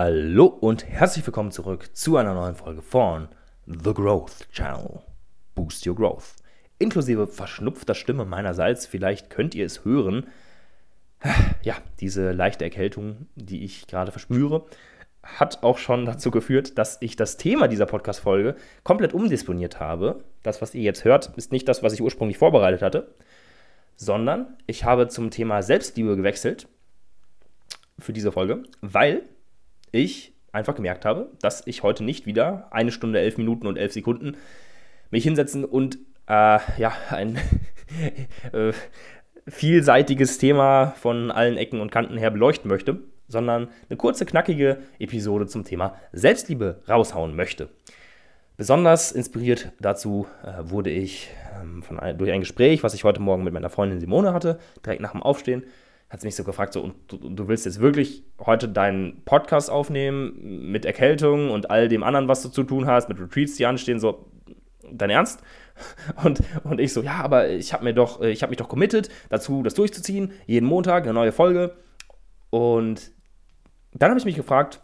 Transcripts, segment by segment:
Hallo und herzlich willkommen zurück zu einer neuen Folge von The Growth Channel. Boost Your Growth. Inklusive verschnupfter Stimme meinerseits, vielleicht könnt ihr es hören. Ja, diese leichte Erkältung, die ich gerade verspüre, hat auch schon dazu geführt, dass ich das Thema dieser Podcast-Folge komplett umdisponiert habe. Das, was ihr jetzt hört, ist nicht das, was ich ursprünglich vorbereitet hatte, sondern ich habe zum Thema Selbstliebe gewechselt für diese Folge, weil ich einfach gemerkt habe, dass ich heute nicht wieder eine Stunde, elf Minuten und elf Sekunden mich hinsetzen und äh, ja, ein äh, vielseitiges Thema von allen Ecken und Kanten her beleuchten möchte, sondern eine kurze, knackige Episode zum Thema Selbstliebe raushauen möchte. Besonders inspiriert dazu äh, wurde ich ähm, von, durch ein Gespräch, was ich heute Morgen mit meiner Freundin Simone hatte, direkt nach dem Aufstehen hat sie mich so gefragt, so, und du, du, willst jetzt wirklich heute deinen Podcast aufnehmen mit Erkältung und all dem anderen, was du zu tun hast, mit Retreats, die anstehen, so, dein Ernst? Und, und ich so, ja, aber ich habe mir doch, ich habe mich doch committed dazu, das durchzuziehen, jeden Montag eine neue Folge. Und dann habe ich mich gefragt,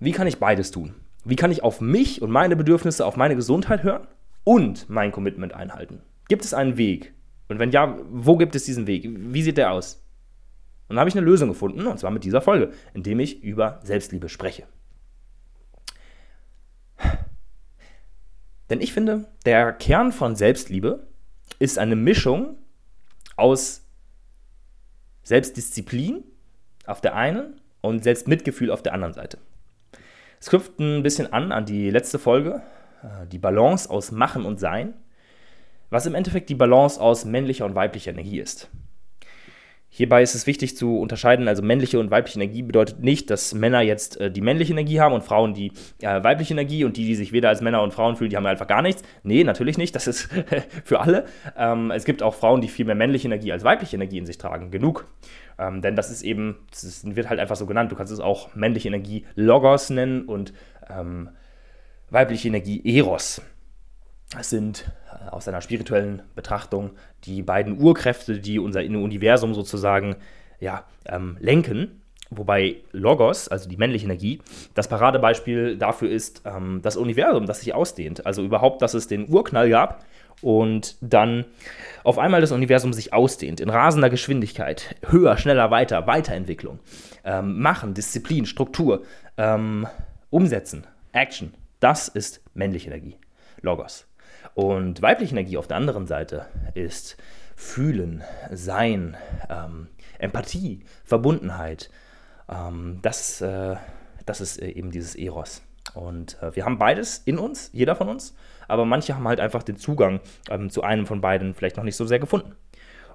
wie kann ich beides tun? Wie kann ich auf mich und meine Bedürfnisse, auf meine Gesundheit hören und mein Commitment einhalten? Gibt es einen Weg? Und wenn ja, wo gibt es diesen Weg? Wie sieht der aus? Und dann habe ich eine Lösung gefunden, und zwar mit dieser Folge, indem ich über Selbstliebe spreche. Denn ich finde, der Kern von Selbstliebe ist eine Mischung aus Selbstdisziplin auf der einen und Selbstmitgefühl auf der anderen Seite. Es knüpft ein bisschen an an die letzte Folge, äh, die Balance aus Machen und Sein, was im Endeffekt die Balance aus männlicher und weiblicher Energie ist. Hierbei ist es wichtig zu unterscheiden, also männliche und weibliche Energie bedeutet nicht, dass Männer jetzt äh, die männliche Energie haben und Frauen die äh, weibliche Energie und die, die sich weder als Männer und Frauen fühlen, die haben einfach gar nichts. Nee, natürlich nicht, das ist für alle. Ähm, es gibt auch Frauen, die viel mehr männliche Energie als weibliche Energie in sich tragen, genug. Ähm, denn das ist eben, das wird halt einfach so genannt, du kannst es auch männliche Energie Logos nennen und ähm, weibliche Energie Eros. Sind äh, aus einer spirituellen Betrachtung die beiden Urkräfte, die unser Universum sozusagen ja, ähm, lenken. Wobei Logos, also die männliche Energie, das Paradebeispiel dafür ist ähm, das Universum, das sich ausdehnt. Also überhaupt, dass es den Urknall gab und dann auf einmal das Universum sich ausdehnt in rasender Geschwindigkeit. Höher, schneller, weiter, Weiterentwicklung. Ähm, machen, Disziplin, Struktur, ähm, Umsetzen, Action. Das ist männliche Energie. Logos. Und weibliche Energie auf der anderen Seite ist Fühlen, Sein, ähm, Empathie, Verbundenheit. Ähm, das, äh, das ist äh, eben dieses Eros. Und äh, wir haben beides in uns, jeder von uns, aber manche haben halt einfach den Zugang ähm, zu einem von beiden vielleicht noch nicht so sehr gefunden.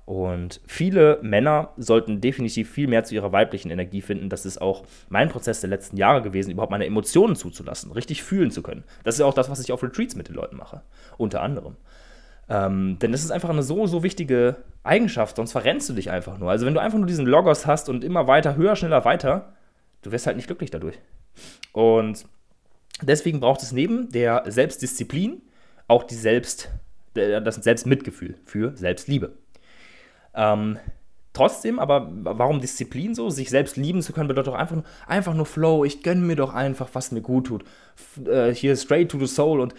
Und viele Männer sollten definitiv viel mehr zu ihrer weiblichen Energie finden. Das ist auch mein Prozess der letzten Jahre gewesen, überhaupt meine Emotionen zuzulassen, richtig fühlen zu können. Das ist auch das, was ich auf Retreats mit den Leuten mache, unter anderem. Ähm, denn das ist einfach eine so, so wichtige Eigenschaft, sonst verrennst du dich einfach nur. Also wenn du einfach nur diesen Logos hast und immer weiter, höher, schneller, weiter, du wirst halt nicht glücklich dadurch. Und deswegen braucht es neben der Selbstdisziplin auch die Selbst, das Selbstmitgefühl für Selbstliebe. Ähm, trotzdem, aber warum Disziplin so? Sich selbst lieben zu können, bedeutet doch einfach nur, einfach nur Flow. Ich gönne mir doch einfach, was mir gut tut. F äh, hier straight to the soul und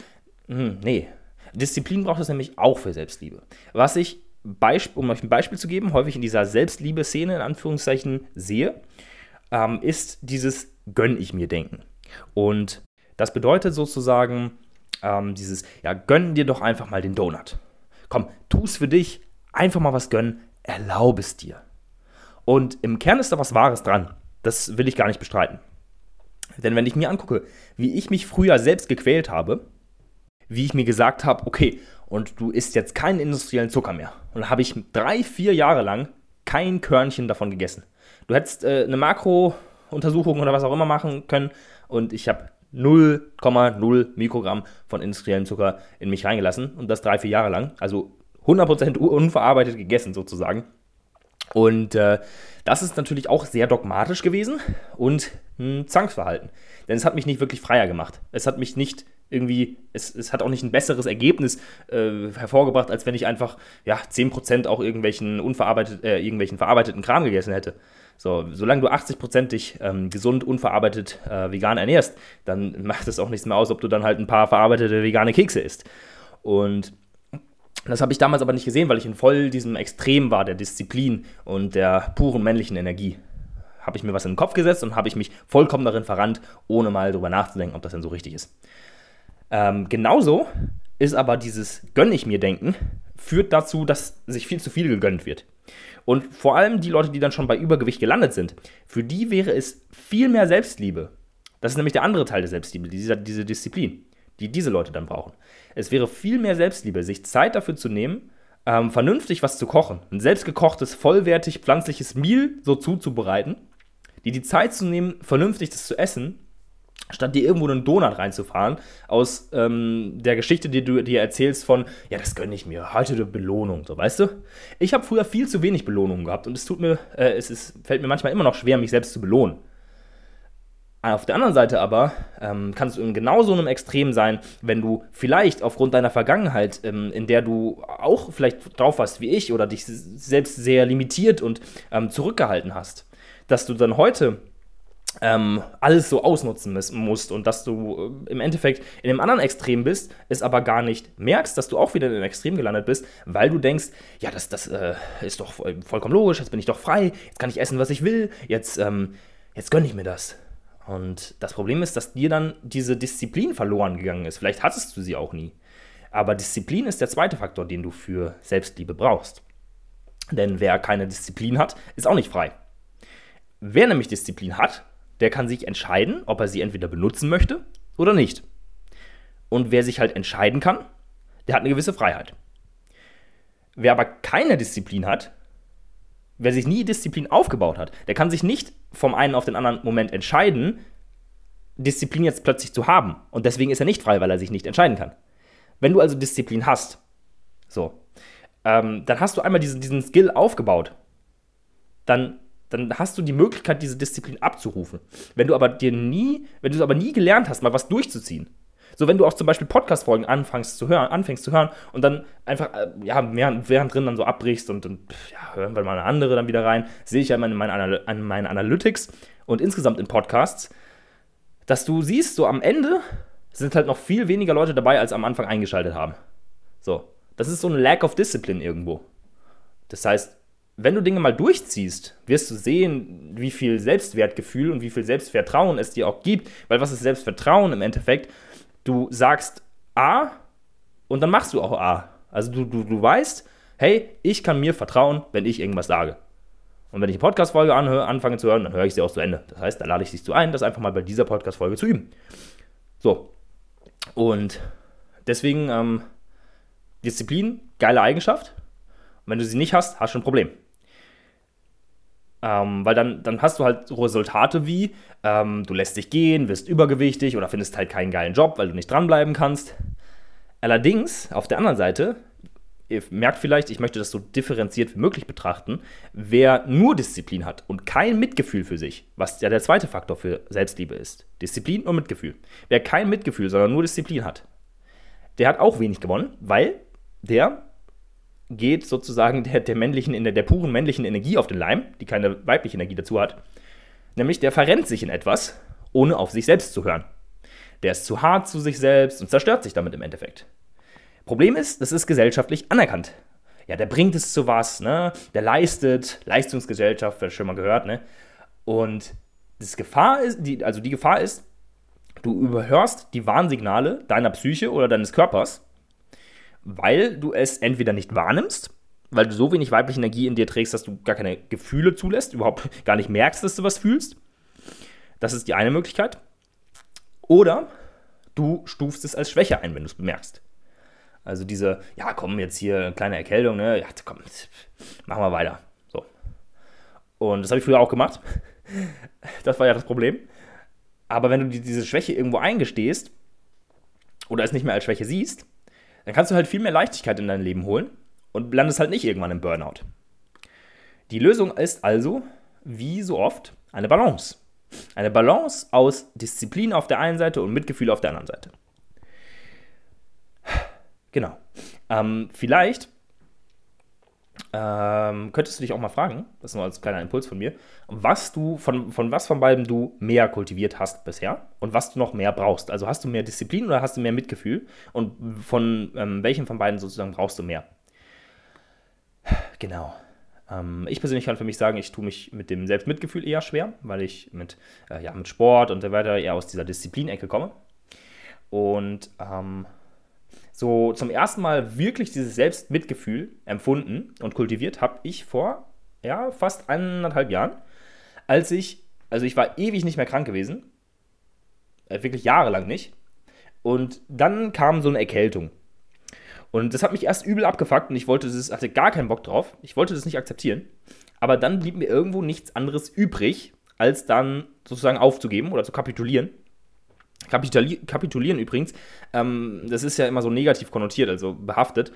mh, hm, nee. Disziplin braucht es nämlich auch für Selbstliebe. Was ich, um euch ein Beispiel zu ggeben, häufig in dieser Selbstliebe-Szene in Anführungszeichen sehe, ähm, ist dieses Gönn ich mir denken. Und das bedeutet sozusagen ähm, dieses, ja, gönn dir doch einfach mal den Donut. Komm, tu es für dich, einfach mal was gönnen, erlaube es dir. Und im Kern ist da was Wahres dran. Das will ich gar nicht bestreiten. Denn wenn ich mir angucke, wie ich mich früher selbst gequält habe, wie ich mir gesagt habe, okay, und du isst jetzt keinen industriellen Zucker mehr. Und habe ich drei, vier Jahre lang kein Körnchen davon gegessen. Du hättest äh, eine Makrountersuchung oder was auch immer machen können und ich habe 0,0 Mikrogramm von industriellem Zucker in mich reingelassen und das drei, vier Jahre lang. Also 100% unverarbeitet gegessen sozusagen. Und äh, das ist natürlich auch sehr dogmatisch gewesen und ein Zwangsverhalten. Denn es hat mich nicht wirklich freier gemacht. Es hat mich nicht irgendwie, es, es hat auch nicht ein besseres Ergebnis äh, hervorgebracht, als wenn ich einfach ja, 10% auch irgendwelchen, unverarbeitet, äh, irgendwelchen verarbeiteten Kram gegessen hätte. So, solange du 80% dich ähm, gesund, unverarbeitet äh, vegan ernährst, dann macht es auch nichts mehr aus, ob du dann halt ein paar verarbeitete vegane Kekse isst. Und das habe ich damals aber nicht gesehen, weil ich in voll diesem Extrem war, der Disziplin und der puren männlichen Energie. Habe ich mir was in den Kopf gesetzt und habe ich mich vollkommen darin verrannt, ohne mal darüber nachzudenken, ob das denn so richtig ist. Ähm, genauso ist aber dieses Gönn ich mir denken, führt dazu, dass sich viel zu viel gegönnt wird. Und vor allem die Leute, die dann schon bei Übergewicht gelandet sind, für die wäre es viel mehr Selbstliebe. Das ist nämlich der andere Teil der Selbstliebe, diese, diese Disziplin, die diese Leute dann brauchen. Es wäre viel mehr Selbstliebe, sich Zeit dafür zu nehmen, ähm, vernünftig was zu kochen. Ein selbstgekochtes, vollwertig pflanzliches Meal so zuzubereiten, die die Zeit zu nehmen, vernünftig das zu essen statt dir irgendwo einen Donut reinzufahren, aus ähm, der Geschichte, die du dir erzählst von, ja, das gönne ich mir, heute eine Belohnung, so, weißt du? Ich habe früher viel zu wenig Belohnungen gehabt und es tut mir, äh, es ist, fällt mir manchmal immer noch schwer, mich selbst zu belohnen. Auf der anderen Seite aber ähm, kannst du in genau so einem Extrem sein, wenn du vielleicht aufgrund deiner Vergangenheit, ähm, in der du auch vielleicht drauf warst wie ich oder dich selbst sehr limitiert und ähm, zurückgehalten hast, dass du dann heute ähm, alles so ausnutzen musst und dass du äh, im Endeffekt in dem anderen Extrem bist, es aber gar nicht merkst, dass du auch wieder in dem Extrem gelandet bist, weil du denkst, ja, das, das äh, ist doch vollkommen logisch, jetzt bin ich doch frei, jetzt kann ich essen, was ich will, jetzt, ähm, jetzt gönne ich mir das. Und das Problem ist, dass dir dann diese Disziplin verloren gegangen ist. Vielleicht hattest du sie auch nie. Aber Disziplin ist der zweite Faktor, den du für Selbstliebe brauchst. Denn wer keine Disziplin hat, ist auch nicht frei. Wer nämlich Disziplin hat, der kann sich entscheiden, ob er sie entweder benutzen möchte oder nicht. Und wer sich halt entscheiden kann, der hat eine gewisse Freiheit. Wer aber keine Disziplin hat, wer sich nie Disziplin aufgebaut hat, der kann sich nicht vom einen auf den anderen Moment entscheiden, Disziplin jetzt plötzlich zu haben. Und deswegen ist er nicht frei, weil er sich nicht entscheiden kann. Wenn du also Disziplin hast, so, ähm, dann hast du einmal diesen, diesen Skill aufgebaut. Dann dann hast du die Möglichkeit, diese Disziplin abzurufen. Wenn du aber dir nie, wenn du es aber nie gelernt hast, mal was durchzuziehen. So, wenn du auch zum Beispiel Podcast-Folgen anfängst zu hören, anfängst zu hören und dann einfach, äh, ja, während, drin dann so abbrichst und, und ja, hören wir mal eine andere dann wieder rein, sehe ich ja in meinen, an meinen Analytics und insgesamt in Podcasts, dass du siehst, so am Ende sind halt noch viel weniger Leute dabei, als am Anfang eingeschaltet haben. So, das ist so ein Lack of Discipline irgendwo. Das heißt, wenn du Dinge mal durchziehst, wirst du sehen, wie viel Selbstwertgefühl und wie viel Selbstvertrauen es dir auch gibt. Weil was ist Selbstvertrauen im Endeffekt? Du sagst A und dann machst du auch A. Also du, du, du weißt, hey, ich kann mir vertrauen, wenn ich irgendwas sage. Und wenn ich eine Podcast-Folge anfange zu hören, dann höre ich sie auch zu Ende. Das heißt, da lade ich dich zu ein, das einfach mal bei dieser Podcast-Folge zu üben. So. Und deswegen, ähm, Disziplin, geile Eigenschaft. Und wenn du sie nicht hast, hast du ein Problem. Ähm, weil dann, dann hast du halt Resultate wie, ähm, du lässt dich gehen, wirst übergewichtig oder findest halt keinen geilen Job, weil du nicht dranbleiben kannst. Allerdings, auf der anderen Seite, ihr merkt vielleicht, ich möchte das so differenziert wie möglich betrachten, wer nur Disziplin hat und kein Mitgefühl für sich, was ja der zweite Faktor für Selbstliebe ist, Disziplin und Mitgefühl. Wer kein Mitgefühl, sondern nur Disziplin hat, der hat auch wenig gewonnen, weil der geht sozusagen der, der männlichen, der, der puren männlichen Energie auf den Leim, die keine weibliche Energie dazu hat. Nämlich der verrennt sich in etwas, ohne auf sich selbst zu hören. Der ist zu hart zu sich selbst und zerstört sich damit im Endeffekt. Problem ist, das ist gesellschaftlich anerkannt. Ja, der bringt es zu was, ne? Der leistet, Leistungsgesellschaft, wird schon mal gehört, ne? Und das Gefahr ist, die, also die Gefahr ist, du überhörst die Warnsignale deiner Psyche oder deines Körpers weil du es entweder nicht wahrnimmst, weil du so wenig weibliche Energie in dir trägst, dass du gar keine Gefühle zulässt, überhaupt gar nicht merkst, dass du was fühlst. Das ist die eine Möglichkeit. Oder du stufst es als Schwäche ein, wenn du es bemerkst. Also diese, ja, komm, jetzt hier kleine Erkältung, ne? Ja, komm, machen wir weiter. So. Und das habe ich früher auch gemacht. Das war ja das Problem. Aber wenn du diese Schwäche irgendwo eingestehst oder es nicht mehr als Schwäche siehst, dann kannst du halt viel mehr Leichtigkeit in dein Leben holen und landest halt nicht irgendwann im Burnout. Die Lösung ist also, wie so oft, eine Balance. Eine Balance aus Disziplin auf der einen Seite und Mitgefühl auf der anderen Seite. Genau. Ähm, vielleicht ähm, könntest du dich auch mal fragen, das ist nur als kleiner Impuls von mir, was du, von, von was von beiden du mehr kultiviert hast bisher und was du noch mehr brauchst. Also hast du mehr Disziplin oder hast du mehr Mitgefühl und von ähm, welchem von beiden sozusagen brauchst du mehr? Genau. Ähm, ich persönlich kann für mich sagen, ich tue mich mit dem Selbstmitgefühl eher schwer, weil ich mit, äh, ja, mit Sport und so weiter eher aus dieser Disziplinecke komme. Und ähm, so zum ersten Mal wirklich dieses Selbstmitgefühl empfunden und kultiviert habe ich vor ja, fast eineinhalb Jahren, als ich, also ich war ewig nicht mehr krank gewesen, äh, wirklich jahrelang nicht. Und dann kam so eine Erkältung. Und das hat mich erst übel abgefuckt und ich wollte das, hatte gar keinen Bock drauf. Ich wollte das nicht akzeptieren. Aber dann blieb mir irgendwo nichts anderes übrig, als dann sozusagen aufzugeben oder zu kapitulieren. Kapituli kapitulieren übrigens, ähm, das ist ja immer so negativ konnotiert, also behaftet.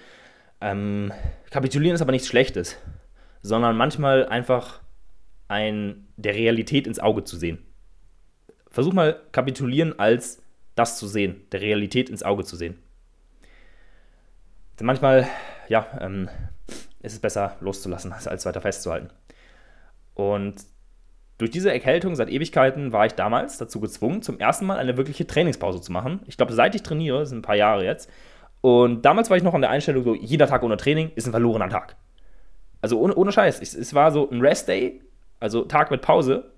Ähm, kapitulieren ist aber nichts Schlechtes, sondern manchmal einfach ein, der Realität ins Auge zu sehen. Versuch mal kapitulieren als das zu sehen, der Realität ins Auge zu sehen. Denn manchmal, ja, ähm, ist es besser loszulassen, als weiter festzuhalten. Und durch diese Erkältung seit Ewigkeiten war ich damals dazu gezwungen, zum ersten Mal eine wirkliche Trainingspause zu machen. Ich glaube, seit ich trainiere, sind ein paar Jahre jetzt. Und damals war ich noch an der Einstellung, so jeder Tag ohne Training ist ein verlorener Tag. Also ohne, ohne Scheiß. Ich, es war so ein Rest-Day, also Tag mit Pause.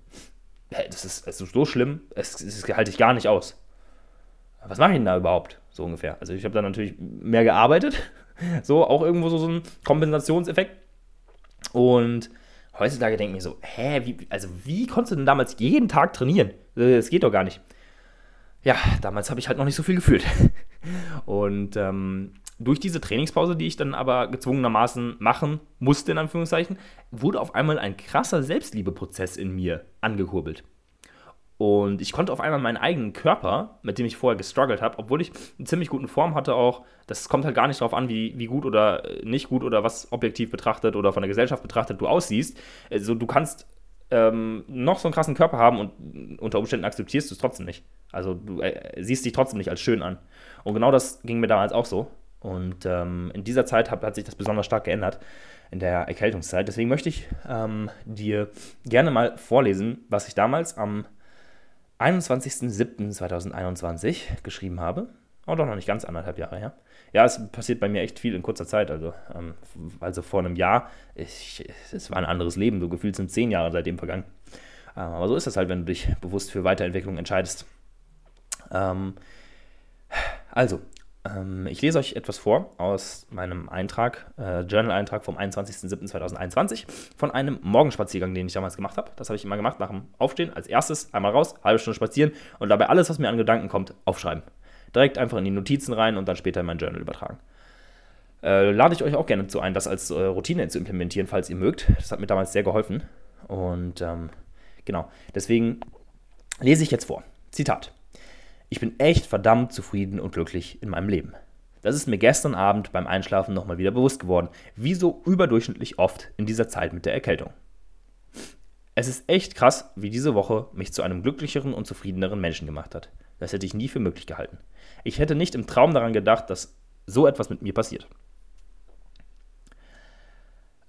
Das ist, das ist so schlimm, das, das halte ich gar nicht aus. Was mache ich denn da überhaupt? So ungefähr. Also ich habe dann natürlich mehr gearbeitet. So, auch irgendwo so, so ein Kompensationseffekt. Und heutzutage denke ich mir so, hä, wie, also wie konntest du denn damals jeden Tag trainieren? Das geht doch gar nicht. Ja, damals habe ich halt noch nicht so viel gefühlt. Und ähm, durch diese Trainingspause, die ich dann aber gezwungenermaßen machen musste, in Anführungszeichen, wurde auf einmal ein krasser Selbstliebeprozess in mir angekurbelt. Und ich konnte auf einmal meinen eigenen Körper, mit dem ich vorher gestruggelt habe, obwohl ich eine ziemlich guten Form hatte auch, das kommt halt gar nicht darauf an, wie, wie gut oder äh, nicht gut oder was objektiv betrachtet oder von der Gesellschaft betrachtet du aussiehst. Also du kannst ähm, noch so einen krassen Körper haben und unter Umständen akzeptierst du es trotzdem nicht. Also du äh, siehst dich trotzdem nicht als schön an. Und genau das ging mir damals auch so. Und ähm, in dieser Zeit hat, hat, sich das besonders stark geändert, in der Erkältungszeit. Deswegen möchte ich ähm, dir gerne mal vorlesen, was ich damals am 21.07.2021 geschrieben habe. Oh, doch noch nicht ganz anderthalb Jahre her. Ja, es passiert bei mir echt viel in kurzer Zeit. Also, ähm, also vor einem Jahr, es war ein anderes Leben. So gefühlt sind zehn Jahre seitdem vergangen. Ähm, aber so ist das halt, wenn du dich bewusst für Weiterentwicklung entscheidest. Ähm, also, ähm, ich lese euch etwas vor aus meinem Eintrag, äh, Journal-Eintrag vom 21.07.2021 von einem Morgenspaziergang, den ich damals gemacht habe. Das habe ich immer gemacht nach dem Aufstehen. Als erstes einmal raus, halbe Stunde spazieren und dabei alles, was mir an Gedanken kommt, aufschreiben. Direkt einfach in die Notizen rein und dann später in mein Journal übertragen. Äh, lade ich euch auch gerne zu ein, das als äh, Routine zu implementieren, falls ihr mögt. Das hat mir damals sehr geholfen. Und ähm, genau, deswegen lese ich jetzt vor. Zitat. Ich bin echt verdammt zufrieden und glücklich in meinem Leben. Das ist mir gestern Abend beim Einschlafen nochmal wieder bewusst geworden, wie so überdurchschnittlich oft in dieser Zeit mit der Erkältung. Es ist echt krass, wie diese Woche mich zu einem glücklicheren und zufriedeneren Menschen gemacht hat. Das hätte ich nie für möglich gehalten. Ich hätte nicht im Traum daran gedacht, dass so etwas mit mir passiert.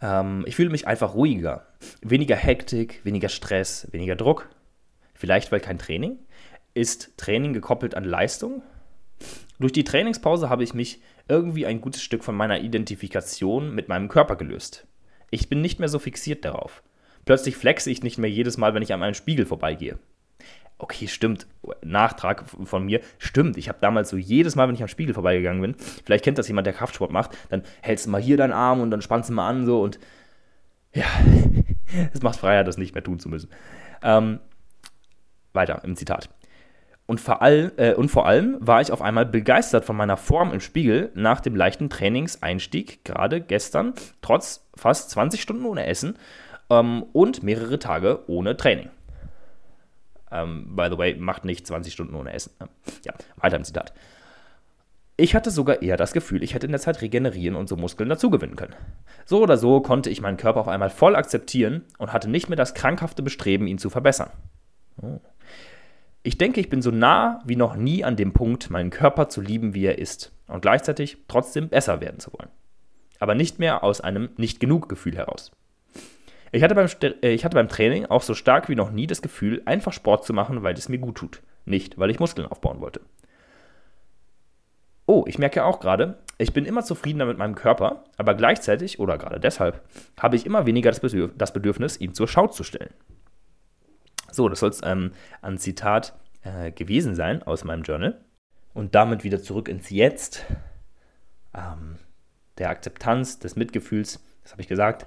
Ähm, ich fühle mich einfach ruhiger. Weniger Hektik, weniger Stress, weniger Druck. Vielleicht weil kein Training, ist Training gekoppelt an Leistung? Durch die Trainingspause habe ich mich irgendwie ein gutes Stück von meiner Identifikation mit meinem Körper gelöst. Ich bin nicht mehr so fixiert darauf. Plötzlich flexe ich nicht mehr jedes Mal, wenn ich an einem Spiegel vorbeigehe. Okay, stimmt. Nachtrag von mir. Stimmt. Ich habe damals so jedes Mal, wenn ich am Spiegel vorbeigegangen bin, vielleicht kennt das jemand, der Kraftsport macht, dann hältst du mal hier deinen Arm und dann spannst du mal an so und ja, es macht Freiheit, das nicht mehr tun zu müssen. Ähm, weiter im Zitat. Und vor, all, äh, und vor allem war ich auf einmal begeistert von meiner Form im Spiegel nach dem leichten Trainingseinstieg, gerade gestern, trotz fast 20 Stunden ohne Essen ähm, und mehrere Tage ohne Training. Ähm, by the way, macht nicht 20 Stunden ohne Essen. Ne? Ja, weiter im Zitat. Ich hatte sogar eher das Gefühl, ich hätte in der Zeit regenerieren und so Muskeln dazugewinnen können. So oder so konnte ich meinen Körper auf einmal voll akzeptieren und hatte nicht mehr das krankhafte Bestreben, ihn zu verbessern. Oh. Ich denke, ich bin so nah wie noch nie an dem Punkt, meinen Körper zu lieben, wie er ist und gleichzeitig trotzdem besser werden zu wollen. aber nicht mehr aus einem Nicht-Genug-Gefühl heraus. Ich hatte, beim, äh, ich hatte beim Training auch so stark wie noch nie das Gefühl, einfach Sport zu machen, weil es mir gut tut. Nicht, weil ich Muskeln aufbauen wollte. Oh, ich merke auch gerade, ich bin immer zufriedener mit meinem Körper, aber gleichzeitig, oder gerade deshalb, habe ich immer weniger das Bedürfnis, ihn zur Schau zu stellen. So, das soll es ähm, ein Zitat äh, gewesen sein aus meinem Journal. Und damit wieder zurück ins Jetzt, ähm, der Akzeptanz, des Mitgefühls, das habe ich gesagt.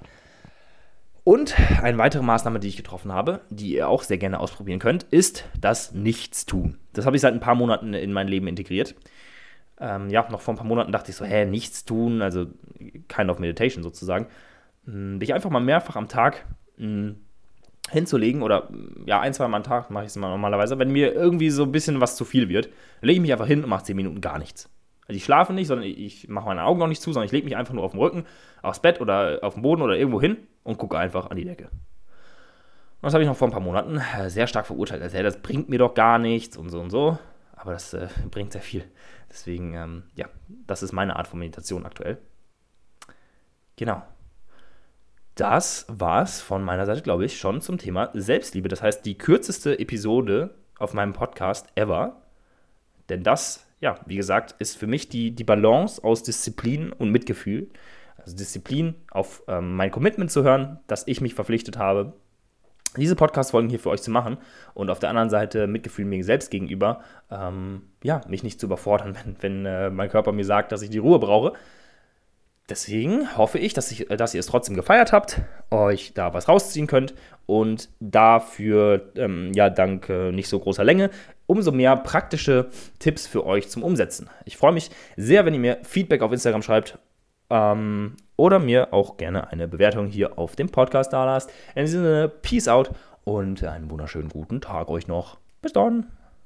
Und eine weitere Maßnahme, die ich getroffen habe, die ihr auch sehr gerne ausprobieren könnt, ist das Nichtstun. Das habe ich seit ein paar Monaten in mein Leben integriert. Ähm, ja, noch vor ein paar Monaten dachte ich so, hä, nichts tun, also kind of meditation sozusagen. Hm, dich einfach mal mehrfach am Tag mh, hm, hinzulegen oder ja, ein, zwei Mal am Tag mache ich es normalerweise. Wenn mir irgendwie so ein bisschen was zu viel wird, lege ich mich einfach hin und mache zehn Minuten gar nichts. Also ich schlafe nicht, sondern ich mache meine Augen noch nicht zu, sondern ich lege mich einfach nur auf den Rücken, aufs Bett oder auf den Boden oder irgendwo hin und gucke einfach an die Decke. Und das habe ich noch vor ein paar Monaten äh, sehr stark verurteilt. Also, das bringt mir doch gar nichts und so und so. Aber das äh, bringt sehr viel. Deswegen, ähm, ja, das ist meine Art von Meditation aktuell. Genau das war es von meiner Seite, glaube ich, schon zum Thema Selbstliebe. Das heißt, die kürzeste Episode auf meinem Podcast ever. Denn das, ja, wie gesagt, ist für mich die, die Balance aus Disziplin und Mitgefühl. Also Disziplin auf ähm, mein Commitment zu hören, dass ich mich verpflichtet habe, diese Podcast-Folgen hier für euch zu machen und auf der anderen Seite Mitgefühl mir selbst gegenüber, ähm, ja, mich nicht zu überfordern, wenn, wenn äh, mein Körper mir sagt, dass ich die Ruhe brauche deswegen hoffe ich, dass, ich, dass ihr es trotzdem gefeiert habt, euch da was rausziehen könnt und dafür, ähm, ja, dank äh, nicht so großer Länge, umso mehr praktische Tipps für euch zum Umsetzen. Ich freue mich sehr, wenn ihr mir Feedback auf Instagram schreibt ähm, oder mir auch gerne eine Bewertung hier auf dem Podcast da lasst. In diesem Sinne, Peace out und einen wunderschönen guten Tag euch noch. Bis dann.